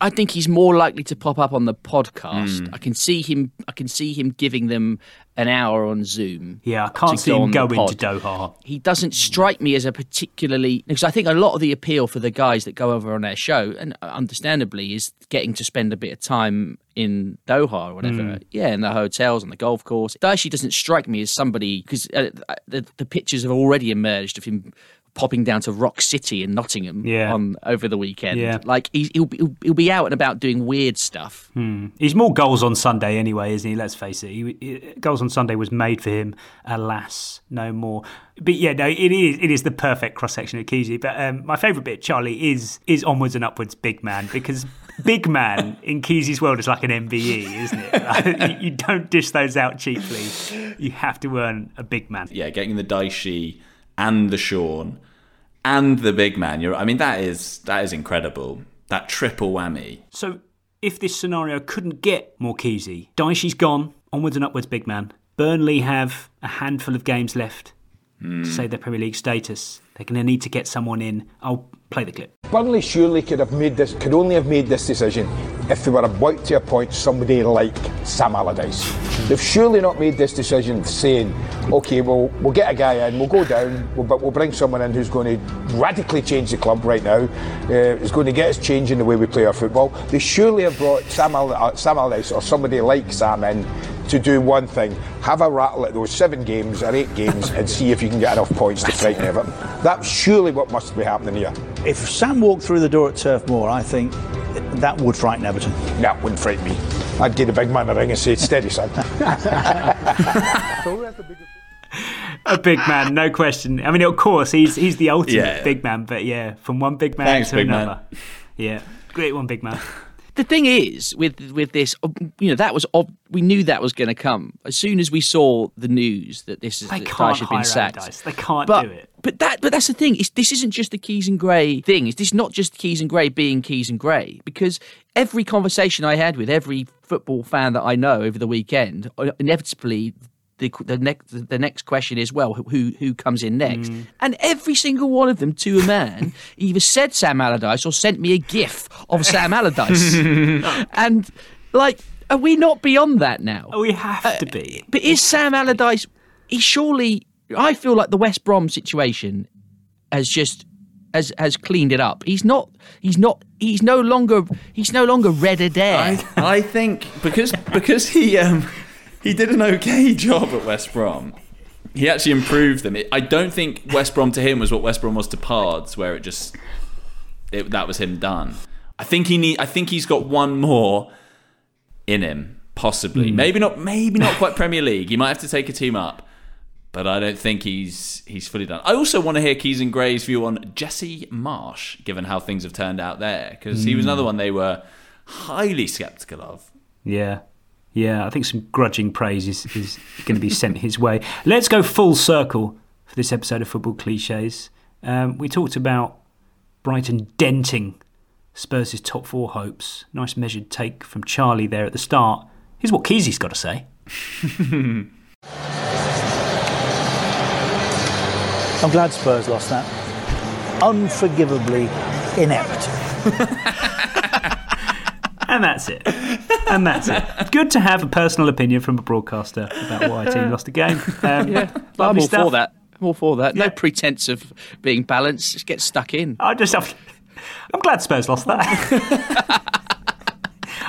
I think he's more likely to pop up on the podcast. Mm. I can see him. I can see him giving them an hour on Zoom. Yeah, I can't see go him going to. Doha. He doesn't strike me as a particularly because I think a lot of the appeal for the guys that go over on their show, and understandably, is getting to spend a bit of time in Doha or whatever. Mm. Yeah, in the hotels on the golf course. Dychey doesn't strike me as somebody because uh, the, the pictures have already emerged of him popping down to Rock City in Nottingham Yeah. on over the weekend. Yeah. Like he's, he'll, be- he'll, he'll be out and about doing weird stuff. Hmm. He's more goals on Sunday anyway, isn't he? Let's face it. He, he- goals on Sunday was made for him. Alas, no more. But yeah, no, it is. It is the perfect cross section of Keysy. But um, my favourite bit, Charlie, is is onwards and upwards, big man, because big man in Keysy's world is like an MBE, isn't it? Like, you, you don't dish those out cheaply. You have to earn a big man. yeah, getting the Dychey and the Sean and the big man. You're, I mean, that is that is incredible. That triple whammy. So, if this scenario couldn't get more Keysy, Dychey's gone, onwards and upwards, big man. Burnley have a handful of games left to save their Premier League status. They're going to need to get someone in. I'll play the clip. Burnley surely could have made this, could only have made this decision if they were about to appoint somebody like Sam Allardyce. They've surely not made this decision saying, okay, well, we'll get a guy in, we'll go down, we'll, but we'll bring someone in who's going to radically change the club right now, uh, is going to get us changing the way we play our football. They surely have brought Sam, uh, Sam Allardyce or somebody like Sam in to do one thing, have a rattle at those seven games or eight games and see if you can get enough points to frighten Everton. That's surely what must be happening here. If Sam walked through the door at Turf Moor, I think that would frighten Everton. That wouldn't frighten me. I'd give the big man a ring and say, steady, son. A big man, no question. I mean, of course, he's he's the ultimate Yeah. big man, but yeah, from one big man Thanks, to big man. another. Yeah, great one, big man. The thing is, with with this, uh, you know, that was ob- we knew that was going to come as soon as we saw the news that this is They that Dyche had been sacked. Allardyce. They can't but, do it. But that, but that's the thing. It's, this isn't just the Keys and Gray thing. It's this not just Keys and Gray being Keys and Gray because every conversation I had with every football fan that I know over the weekend, uh, inevitably. The, the next the next question is well who who comes in next Mm. and every single one of them to a man either said Sam Allardyce or sent me a gif of Sam Allardyce and like are we not beyond that now We have Uh, to be. but is Sam Allardyce? He surely. I feel like the West Brom situation has just has has cleaned it up. He's not. He's not. He's no longer. He's no longer red Adair. I, I think because because he um, he did an okay job at West Brom. He actually improved them. I don't think West Brom to him was what West Brom was to Pards, where it just it, that was him done. I think he need. I think he's got one more in him, possibly. Hmm. Maybe not. Maybe not quite Premier League. He might have to take a team up, but I don't think he's he's fully done. I also want to hear Keys and Gray's view on Jesse Marsch, given how things have turned out there, because he was Hmm. another one they were highly skeptical of. Yeah, Yeah, I think some grudging praise is, is going to be sent his way. Let's go full circle for this episode of Football Cliches. Um, we talked about Brighton denting Spurs' top four hopes. Nice measured take from Charlie there at the start. Here's what Keysy's got to say. I'm glad Spurs lost that. Unforgivably inept. And that's it. And that's it. Good to have a personal opinion from a broadcaster about why a team lost a game. Um, yeah, I'm all stuff. for that. I'm all for that. No pretense of being balanced. Just get stuck in. I just, I'm glad Spurs lost that.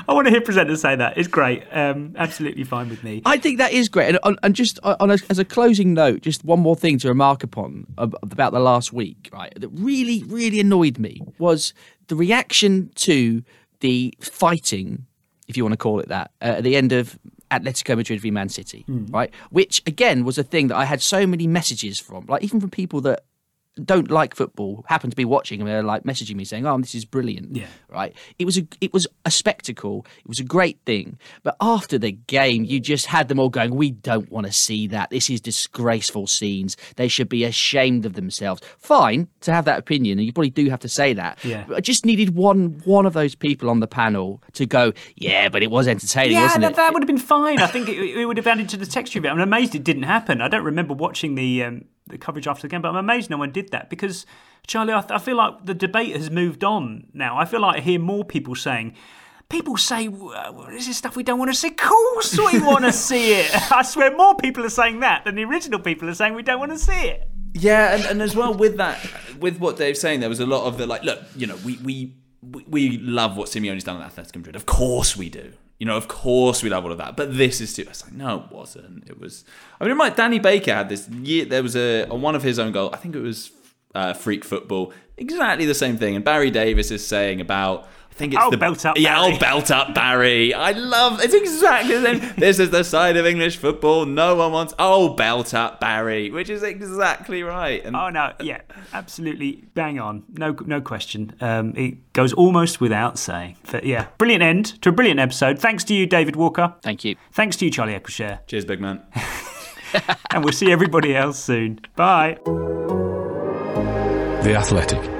I want to hear presenters say that. It's great. Um, absolutely fine with me. I think that is great. And, and just on a, as a closing note, just one more thing to remark upon about the last week, right? That really, really annoyed me was the reaction to the fighting, if you want to call it that, uh, at the end of Atletico Madrid v Man City, Hmm. right? Which again was a thing that I had so many messages from, like even from people that don't like football happen to be watching and they're like messaging me saying, "Oh, this is brilliant." Yeah. right? It was a it was a spectacle. It was a great thing. But after the game, you just had them all going, "We don't want to see that. This is disgraceful scenes. They should be ashamed of themselves." Fine to have that opinion, and you probably do have to say that. Yeah. But I just needed one one of those people on the panel to go, "Yeah, but it was entertaining, yeah, wasn't that, it?" that would have been fine. I think it, it would have added to the texture of it. I'm amazed it didn't happen. I don't remember watching the um, the coverage after the game, but I'm amazed no one did that because Charlie, I, I feel like the debate has moved on now. I feel like I hear more people saying. People say "Uh, this is stuff we don't want to see. Of course, we want to see it. I swear, more people are saying that than the original people are saying we don't want to see it. Yeah, and, and as well with that, with what Dave's saying, there was a lot of the like, look, you know, we we we, we love what Simeone's done at Athletic Madrid. Of course we do. You know, of course we love all of that. But this is too. It's like, no, it wasn't. It was. I mean, like Danny Baker had this year. There was a on one of his own goal. I think it was uh, freak football. Exactly the same thing. And Barry Davies is saying about. I think it's Oh, the belt up Yeah, Barry. oh, belt up Barry. I love. It's exactly the same. this is the side of English football no one wants. Oh, belt up Barry, which is exactly right. And Oh no, yeah, absolutely bang on. No, no question. Um, it goes almost without saying. But yeah, brilliant end to a brilliant episode. Thanks to you, David Walker. Thank you. Thanks to you, Charlie Eccleshare. Cheers, big man. and we'll see everybody else soon. Bye. The Athletic.